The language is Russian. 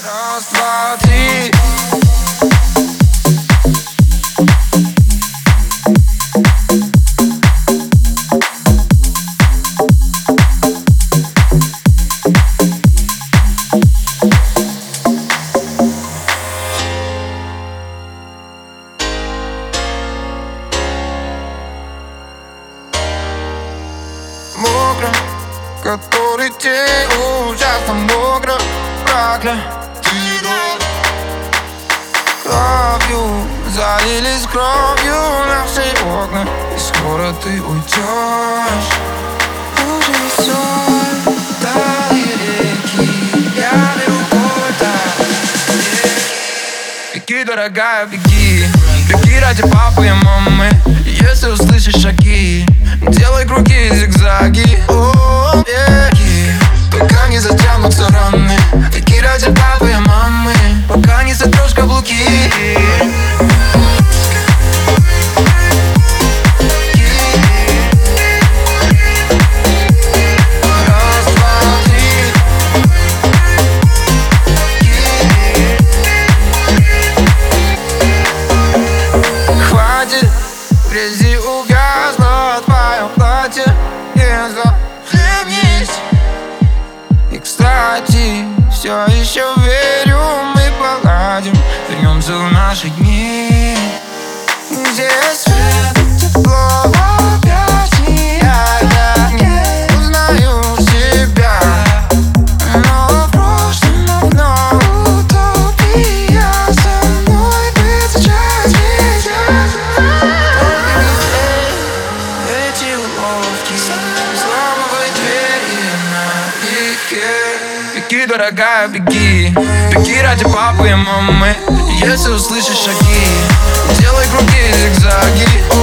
Раз, два, три. Который день ужасно мокро Прокля, Кровью залились кровью наши окна И скоро ты уйдешь Уже все дальние реки Я беру куда Беги, дорогая, беги. Беги ради папы и мамы. Если услышишь шаги Делай круги и зигзаги. О, беги Пока не затянутся раны. Беги ради папы и мамы. Пока не сотрешь каблуки грязи угасло твое платье. Не захлебнись. И, кстати, все еще верю, мы поладим. Вернемся в наши дни Где свет, тепло Взламывай двери на пике Беги, дорогая, беги. Беги ради папы и мамы. Если услышишь шаги Делай круги зигзаги